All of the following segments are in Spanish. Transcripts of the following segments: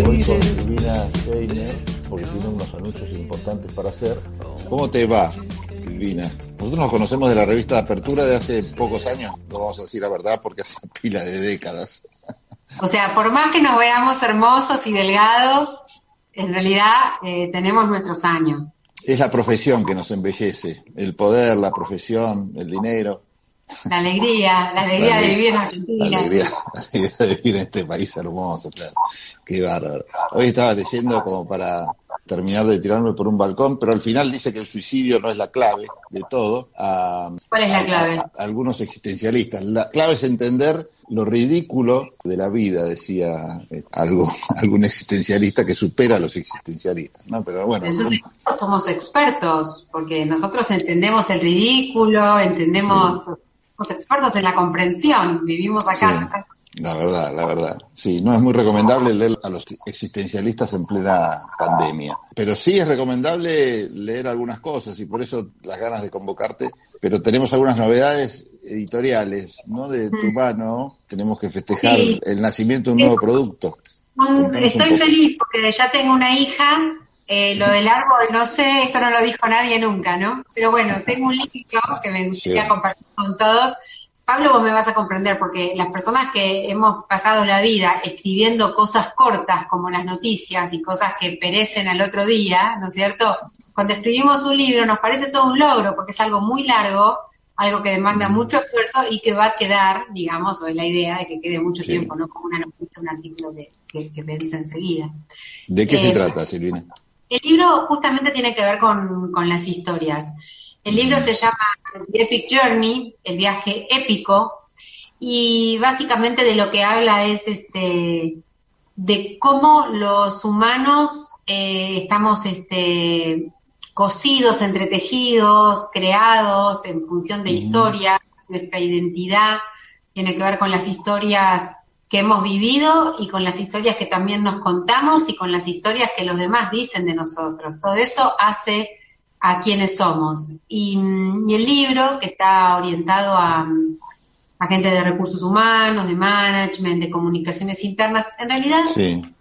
Voy con Silvina Steiner, porque tiene unos anuncios importantes para hacer. ¿Cómo te va, Silvina? Nosotros nos conocemos de la revista Apertura de hace pocos años, no vamos a decir la verdad porque hace pila de décadas. O sea, por más que nos veamos hermosos y delgados, en realidad eh, tenemos nuestros años. Es la profesión que nos embellece, el poder, la profesión, el dinero. La alegría, la alegría de vivir en Argentina. La alegría, de vivir en este país hermoso, claro. Qué bárbaro. Hoy estaba leyendo como para terminar de tirarme por un balcón, pero al final dice que el suicidio no es la clave de todo. ¿Cuál es la clave? algunos existencialistas. La clave es entender lo ridículo de la vida, decía eh, algo, algún existencialista que supera a los existencialistas. ¿no? Pero bueno. Entonces somos expertos, porque nosotros entendemos el ridículo, entendemos expertos en la comprensión, vivimos acá. la verdad, la verdad. Sí, no es muy recomendable leer a los existencialistas en plena pandemia. Pero sí es recomendable leer algunas cosas y por eso las ganas de convocarte. Pero tenemos algunas novedades editoriales, ¿no? De tu mm. mano. Tenemos que festejar el nacimiento de un nuevo producto. Estoy feliz porque ya tengo una hija eh, lo del árbol, no sé, esto no lo dijo nadie nunca, ¿no? Pero bueno, tengo un libro que me gustaría compartir con todos. Pablo, vos me vas a comprender, porque las personas que hemos pasado la vida escribiendo cosas cortas como las noticias y cosas que perecen al otro día, ¿no es cierto? Cuando escribimos un libro nos parece todo un logro, porque es algo muy largo, algo que demanda mucho esfuerzo y que va a quedar, digamos, o es la idea de que quede mucho tiempo, no como una noticia, un artículo que, que dice enseguida. ¿De qué se eh, trata, Silvina? El libro justamente tiene que ver con, las historias. El libro se llama The Epic Journey, el viaje épico, y básicamente de lo que habla es este de cómo los humanos eh, estamos este, cosidos, entretejidos, creados en función de historia, nuestra identidad tiene que ver con las historias que hemos vivido y con las historias que también nos contamos y con las historias que los demás dicen de nosotros. Todo eso hace a quienes somos. Y, el libro, que está orientado a, gente de recursos humanos, de management, de comunicaciones internas, en realidad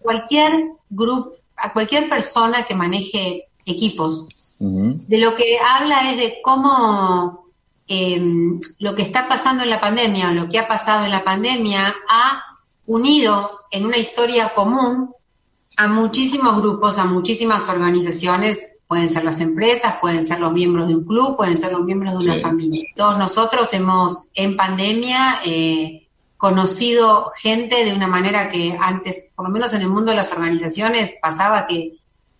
cualquier grupo, a cualquier persona que maneje equipos, de lo que habla es de cómo em, lo que está pasando en la pandemia o lo que ha pasado en la pandemia ha unido en una historia común a muchísimos grupos, a muchísimas organizaciones, pueden ser las empresas, pueden ser los miembros de un club, pueden ser los miembros de una familia. Todos nosotros hemos en pandemia eh, conocido gente de una manera que antes, por lo menos en el mundo de las organizaciones, pasaba que,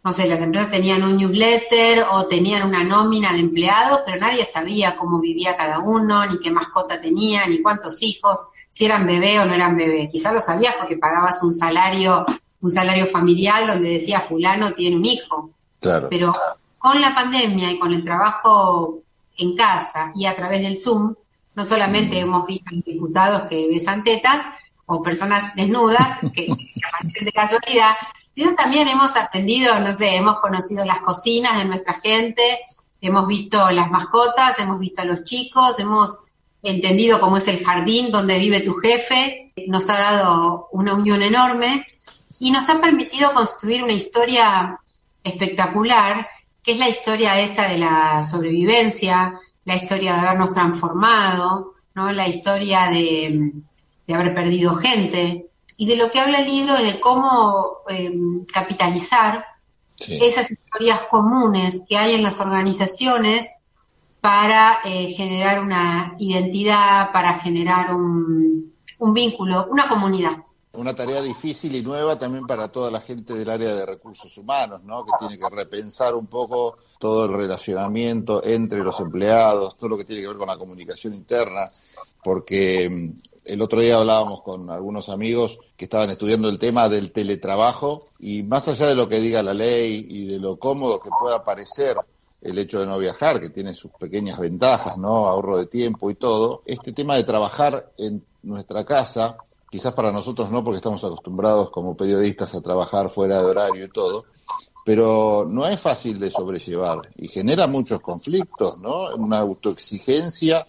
no sé, las empresas tenían un newsletter o tenían una nómina de empleados, pero nadie sabía cómo vivía cada uno, ni qué mascota tenía, ni cuántos hijos si eran bebé o no eran bebé. Quizá lo sabías porque pagabas un salario, un salario familiar donde decía fulano tiene un hijo. Claro. Pero con la pandemia y con el trabajo en casa y a través del Zoom, no solamente mm. hemos visto diputados que besan tetas o personas desnudas que, que de casualidad, sino también hemos aprendido, no sé, hemos conocido las cocinas de nuestra gente, hemos visto las mascotas, hemos visto a los chicos, hemos entendido cómo es el jardín donde vive tu jefe, nos ha dado una unión enorme y nos ha permitido construir una historia espectacular, que es la historia esta de la sobrevivencia, la historia de habernos transformado, ¿no? la historia de, haber perdido gente. Y de lo que habla el libro es de cómo em, capitalizar esas historias comunes que hay en las organizaciones para eh, generar una identidad, para generar un, vínculo, una comunidad. Una tarea difícil y nueva también para toda la gente del área de recursos humanos, ¿no? Que tiene que repensar un poco todo el relacionamiento entre los empleados, todo lo que tiene que ver con la comunicación interna, porque mm, el otro día hablábamos con algunos amigos que estaban estudiando el tema del teletrabajo y más allá de lo que diga la ley y de lo cómodo que pueda parecer el hecho de no viajar, que tiene sus pequeñas ventajas, ¿no? Ahorro de tiempo y todo. Este tema de trabajar en nuestra casa, quizás para nosotros no, porque estamos acostumbrados como periodistas a trabajar fuera de horario y todo, pero no es fácil de sobrellevar y genera muchos conflictos, ¿no? Una autoexigencia,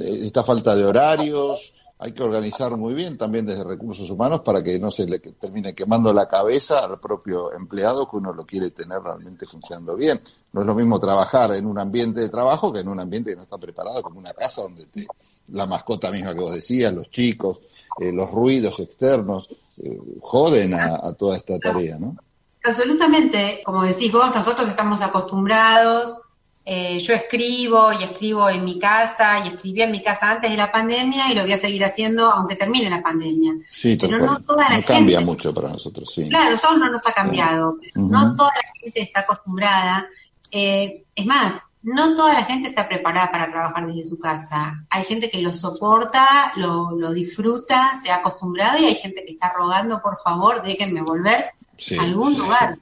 esta falta de horarios, hay que organizar muy bien también desde recursos humanos para que no se le termine quemando la cabeza al propio empleado que uno lo quiere tener realmente funcionando bien. No es lo mismo trabajar en un ambiente de trabajo que en un ambiente que no está preparado como una casa donde te, la mascota misma que vos decías, los chicos, eh, los ruidos externos, eh, joden a, toda esta tarea, ¿no? Absolutamente, como decís vos, nosotros estamos acostumbrados, eh, yo escribo y escribo en mi casa y escribí en mi casa antes de la pandemia y lo voy a seguir haciendo aunque termine la pandemia. Sí, pero no toda la cambia mucho para nosotros, sí. Claro, nosotros no nos ha cambiado, no toda la gente está acostumbrada. Eh, es más, no toda la gente está preparada para trabajar desde su casa. Hay gente que lo soporta, lo, lo disfruta, se ha acostumbrado y hay gente que está rogando, por favor, déjenme volver a algún lugar.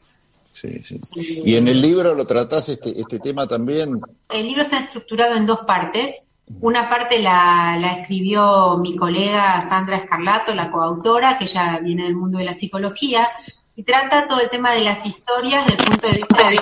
Sí, sí. ¿Y en el libro lo tratás este, este tema también? El libro está estructurado en dos partes. Una parte la, la, escribió mi colega Sandra Escarlato, la coautora, que ella viene del mundo de la psicología, y trata todo el tema de las historias desde el punto de vista de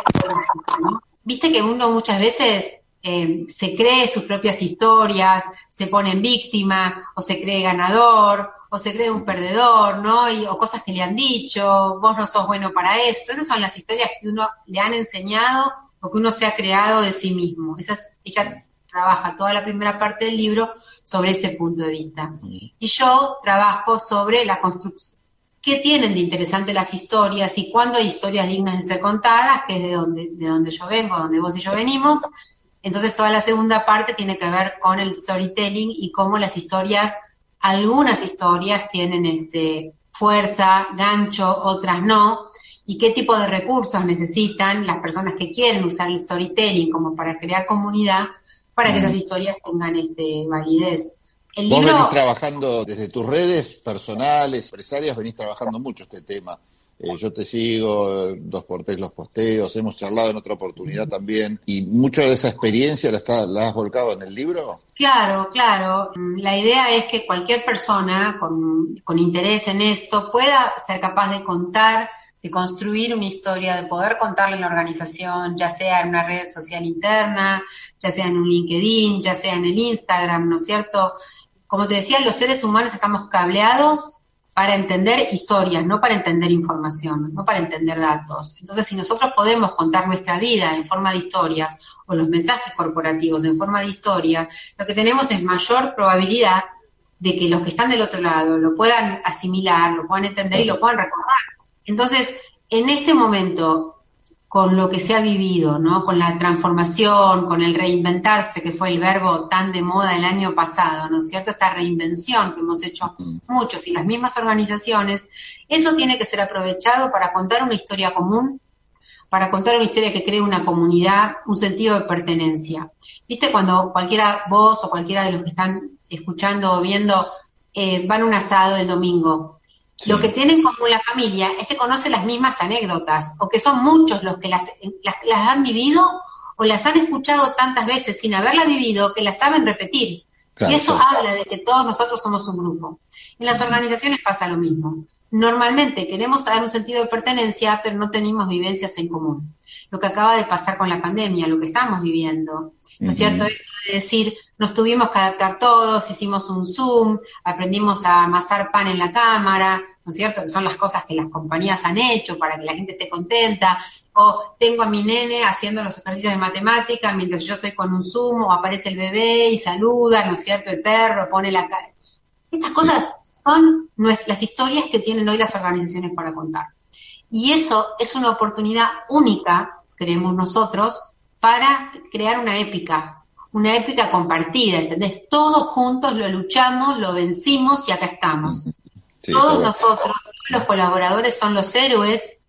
¿no? Viste que uno muchas veces eh, se cree sus propias historias, se pone en víctima, o se cree ganador, o se cree un perdedor, ¿no? Y, o cosas que le han dicho, vos no sos bueno para esto. Esas son las historias que uno le han enseñado o que uno se ha creado de sí mismo. Esas, ella trabaja toda la primera parte del libro sobre ese punto de vista. Y yo trabajo sobre la construcción. ¿Qué tienen de interesante las historias y cuándo hay historias dignas de ser contadas, que es de donde, de donde yo vengo, donde vos y yo venimos? Entonces toda la segunda parte tiene que ver con el storytelling y cómo las historias algunas historias tienen este, fuerza, gancho, otras no, y qué tipo de recursos necesitan las personas que quieren usar el storytelling como para crear comunidad para que esas historias tengan este, validez. El Vos venís trabajando desde tus redes personales, empresarias, venís trabajando mucho este tema. Eh, yo te sigo, dos por tres los posteos, hemos charlado en otra oportunidad también, y mucha de esa experiencia la, está, la has volcado en el libro. Claro, claro. La idea es que cualquier persona con, con interés en esto pueda ser capaz de contar, de construir una historia, de poder contarle en la organización, ya sea en una red social interna, ya sea en un LinkedIn, ya sea en el Instagram, ¿no es cierto? Como te decía, los seres humanos estamos cableados para entender historias, no para entender información, no para entender datos. Entonces, si nosotros podemos contar nuestra vida en forma de historias o los mensajes corporativos en forma de historia, lo que tenemos es mayor probabilidad de que los que están del otro lado lo puedan asimilar, lo puedan entender y lo puedan recordar. Entonces, en este momento, con lo que se ha vivido, ¿no? Con la transformación, con el reinventarse, que fue el verbo tan de moda el año pasado, ¿no es cierto? Esta reinvención que hemos hecho muchos y las mismas organizaciones, eso tiene que ser aprovechado para contar una historia común, para contar una historia que cree una comunidad, un sentido de pertenencia. ¿Viste cuando cualquiera, vos o cualquiera de los que están escuchando o viendo, eh, van a un asado el domingo lo que tienen como la familia es que conocen las mismas anécdotas, o que son muchos los que las, las, han vivido o las han escuchado tantas veces sin haberla vivido que las saben repetir. y eso habla de que todos nosotros somos un grupo. En las organizaciones pasa lo mismo. Normalmente queremos dar un sentido de pertenencia, pero no tenemos vivencias en común. Lo que acaba de pasar con la pandemia, lo que estamos viviendo, ¿no es cierto? Esto de decir, nos tuvimos que adaptar todos, hicimos un Zoom, aprendimos a amasar pan en la cámara, ¿no es cierto? Que son las cosas que las compañías han hecho para que la gente esté contenta. O tengo a mi nene haciendo los ejercicios de matemática mientras yo estoy con un Zoom, o aparece el bebé y saluda, ¿no es cierto? El perro pone la cara. Estas cosas son las historias que tienen hoy las organizaciones para contar. Y eso es una oportunidad única, creemos nosotros, para crear una épica, una épica compartida, ¿entendés? Todos juntos lo luchamos, lo vencimos y acá estamos. Todos nosotros, los colaboradores son los héroes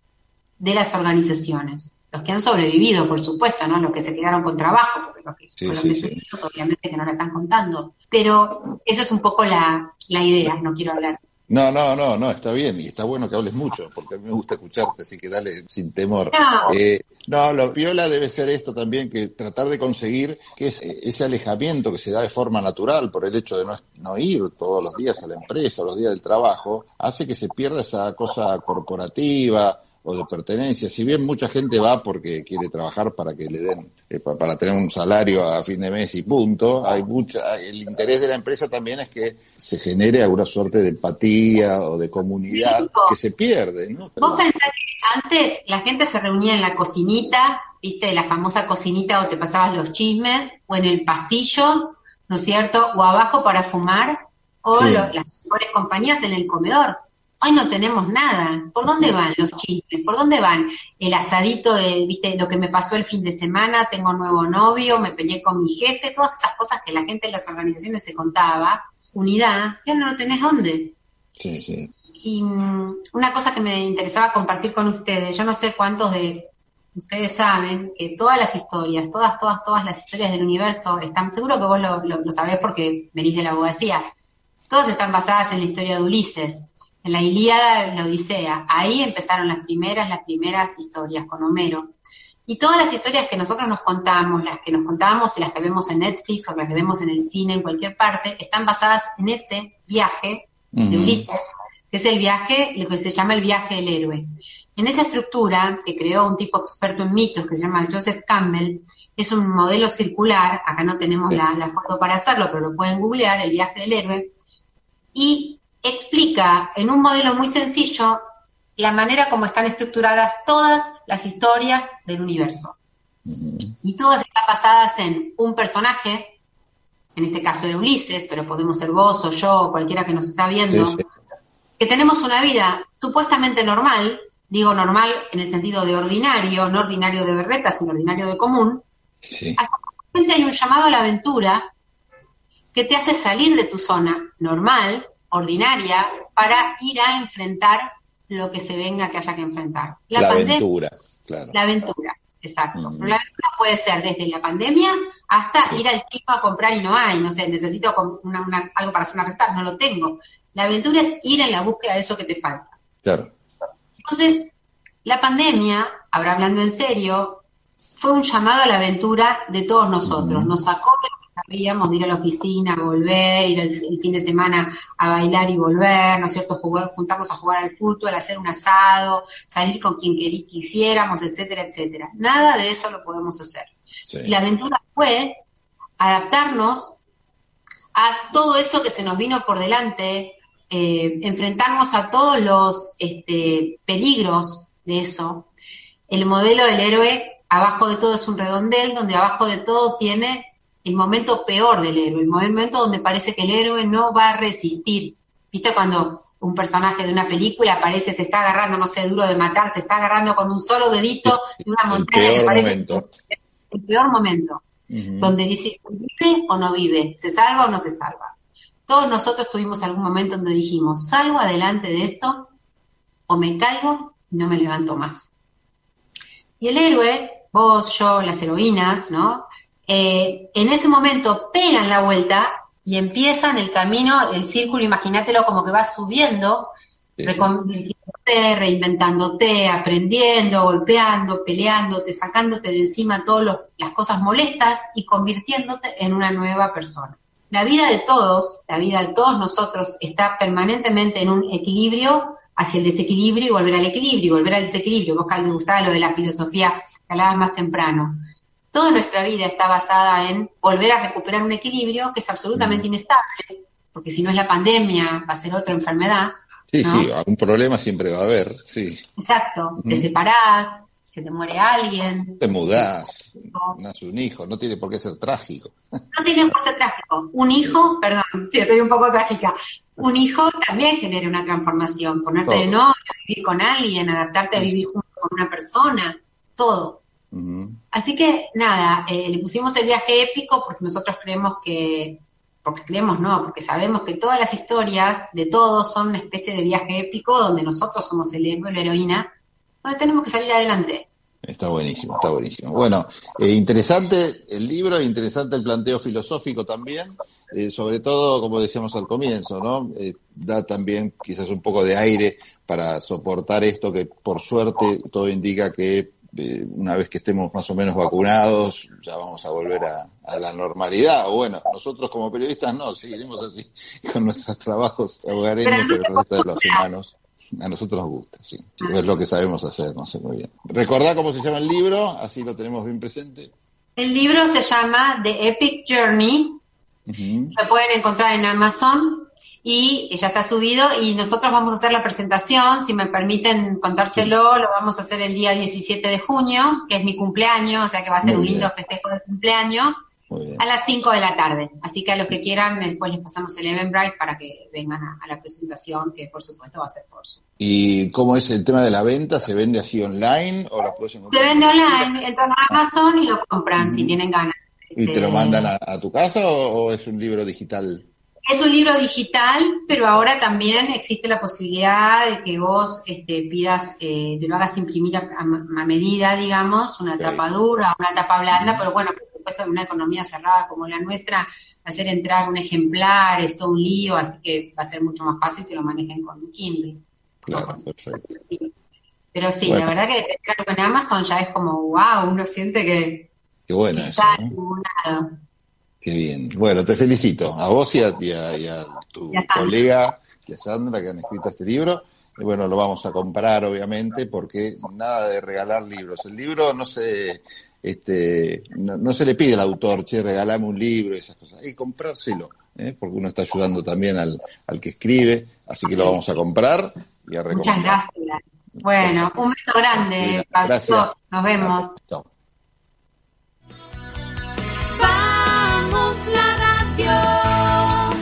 de las organizaciones. Los que han sobrevivido, por supuesto, ¿no? Los que se quedaron con trabajo, porque los que sí, obviamente que no la están contando. Pero esa es un poco la, la idea, no quiero hablar no, no, no, no, está bien y está bueno que hables mucho porque a mí me gusta escucharte, así que dale sin temor. No, eh, no lo piola debe ser esto también, que tratar de conseguir que ese alejamiento que se da de forma natural por el hecho de no, no ir todos los días a la empresa, los días del trabajo, hace que se pierda esa cosa corporativa, o de pertenencia. Si bien mucha gente va porque quiere trabajar para que le den, eh, para tener un salario a fin de mes y punto, hay mucha, el interés de la empresa también es que se genere alguna suerte de empatía o de comunidad que se pierde, ¿no? Vos pensás que antes la gente se reunía en la cocinita, viste, la famosa cocinita o te pasabas los chismes, o en el pasillo, ¿no es cierto? O abajo para fumar, o las mejores compañías en el comedor. Hoy no tenemos nada. ¿Por dónde van los chismes? ¿Por dónde van el asadito de, viste, lo que me pasó el fin de semana? Tengo nuevo novio, me peleé con mi jefe, todas esas cosas que la gente en las organizaciones se contaba. Unidad, ya no lo tenés dónde. Sí, sí. Y mm, una cosa que me interesaba compartir con ustedes, yo no sé cuántos de ustedes saben que todas las historias, todas, todas, todas las historias del universo están, seguro que vos lo, lo, lo sabés porque venís de la abogacía, todas están basadas en la historia de Ulises en la Ilíada de la Odisea. Ahí empezaron las primeras, las primeras historias con Homero. Y todas las historias que nosotros nos contamos, las que nos contábamos y las que vemos en Netflix o las que vemos en el cine, en cualquier parte, están basadas en ese viaje de Ulises, que es el viaje, lo que se llama el viaje del héroe. En esa estructura que creó un tipo experto en mitos que se llama Joseph Campbell, es un modelo circular, acá no tenemos la, la foto para hacerlo, pero lo pueden googlear, el viaje del héroe, y explica en un modelo muy sencillo la manera como están estructuradas todas las historias del universo. Y todas están basadas en un personaje, en este caso era Ulises, pero podemos ser vos o yo o cualquiera que nos está viendo, que tenemos una vida supuestamente normal, digo normal en el sentido de ordinario, no ordinario de berreta, sino ordinario de común, Sí. hasta que hay un llamado a la aventura que te hace salir de tu zona normal ordinaria para ir a enfrentar lo que se venga que haya que enfrentar. La, pandemia, aventura, claro. la aventura, exacto. Mm. Pero la aventura puede ser desde la pandemia hasta Sí. ir al chico a comprar y no hay, no sé, necesito una- una- algo para hacer una receta, no lo tengo. La aventura es ir en la búsqueda de eso que te falta. Claro. Entonces, la pandemia, ahora hablando en serio, fue un llamado a la aventura de todos nosotros. Ujú. Nos sacó de sabíamos, de ir a la oficina, volver, ir el, fin de semana a bailar y volver, ¿no es cierto? Jugar, juntarnos a jugar al fútbol, hacer un asado, salir con quien quisiéramos, etcétera, etcétera. Nada de eso lo podemos hacer. Sí. Y la aventura fue adaptarnos a todo eso que se nos vino por delante, eh, enfrentarnos a todos los este, peligros de eso. El modelo del héroe, abajo de todo es un redondel, donde abajo de todo tiene el momento peor del héroe, el momento donde parece que el héroe no va a resistir. ¿Viste cuando un personaje de una película aparece, se está agarrando, no sé, duro de matar, se está agarrando con un solo dedito de una El montaña que peor parece momento. el peor momento? Donde dices, ¿vive o no vive? ¿Se salva o no se salva? Todos nosotros tuvimos algún momento donde dijimos, ¿salgo adelante de esto o me caigo y no me levanto más? Y el héroe, vos, yo, las heroínas, ¿no? Eh, en ese momento pegan la vuelta y empiezan el camino, el círculo, imagínatelo como que vas subiendo, Sí, reconvirtiéndote, reinventándote, aprendiendo, golpeando, peleándote, sacándote de encima todas las cosas molestas y convirtiéndote en una nueva persona. La vida de todos, la vida de todos nosotros está permanentemente en un equilibrio hacia el desequilibrio y volver al equilibrio, y volver al desequilibrio. Vos, Carlos, gustaba lo de la filosofía que hablabas más temprano. Toda nuestra vida está basada en volver a recuperar un equilibrio que es absolutamente inestable, porque si no es la pandemia, va a ser otra enfermedad. Sí, ¿no? sí, algún problema siempre va a haber, sí. Exacto, te separás, se te muere alguien, Te mudás, nace un hijo, no tiene por qué ser trágico. no tiene por ser trágico. Un hijo, perdón, sí, estoy un poco trágica, un hijo también genera una transformación, ponerte de Todo. novio, vivir con alguien, adaptarte a vivir junto con una persona, todo. Así que nada, eh, le pusimos el viaje épico porque nosotros creemos que, porque creemos no, porque sabemos que todas las historias de todos son una especie de viaje épico donde nosotros somos el héroe, la heroína, donde tenemos que salir adelante. Está buenísimo, está buenísimo. Bueno, eh, interesante el libro, interesante el planteo filosófico también, eh, sobre todo, como decíamos al comienzo, ¿no? Eh, da también quizás un poco de aire para soportar esto que por suerte todo indica que eh, una vez que estemos más o menos vacunados ya vamos a volver a, a la normalidad. O bueno, nosotros como periodistas no, seguiremos así con nuestros trabajos hogareños, el resto de los humanos. A nosotros nos gusta, sí. Es lo que sabemos hacer, no sé muy bien. Recordá cómo se llama el libro, así lo tenemos bien presente. El libro se llama The Epic Journey. Se pueden encontrar en Amazon y ya está subido y nosotros vamos a hacer la presentación, si me permiten contárselo, lo vamos a hacer el día 17 de junio, que es mi cumpleaños, o sea que va a ser un lindo festejo de cumpleaños a las 5 de la tarde. Así que a los que quieran, después les pasamos el Eventbrite para que vengan a, la presentación, que por supuesto va a ser por su. ¿Y cómo es el tema de la venta? ¿Se vende así online o lo puedes encontrar? Se vende online, entran a Amazon y lo compran si tienen ganas. ¿Y te lo este, mandan a, tu casa o, es un libro digital? Es un libro digital, pero ahora también existe la posibilidad de que vos este, pidas, eh, te lo hagas imprimir a, medida, digamos, una tapa dura, una tapa blanda, pero bueno, supuesto, en una economía cerrada como la nuestra, hacer entrar un ejemplar es todo un lío, así que va a ser mucho más fácil que lo manejen con un Kindle. Claro, perfecto. Pero sí, la verdad que tenerlo en Amazon ya es como, wow, uno siente que, Qué está eso, Qué bien. Bueno, te felicito a vos y a, tu colega y a Sandra que han escrito este libro. Y bueno, lo vamos a comprar, obviamente, porque nada de regalar libros. El libro no se, este, no, se le pide al autor, che, regalame un libro y esas cosas, hay que comprárselo, ¿eh? porque uno está ayudando también al, al que escribe, así que lo vamos a comprar y a recomendar. Muchas gracias. Bueno, un beso grande, Gracias. Nos vemos. Chao.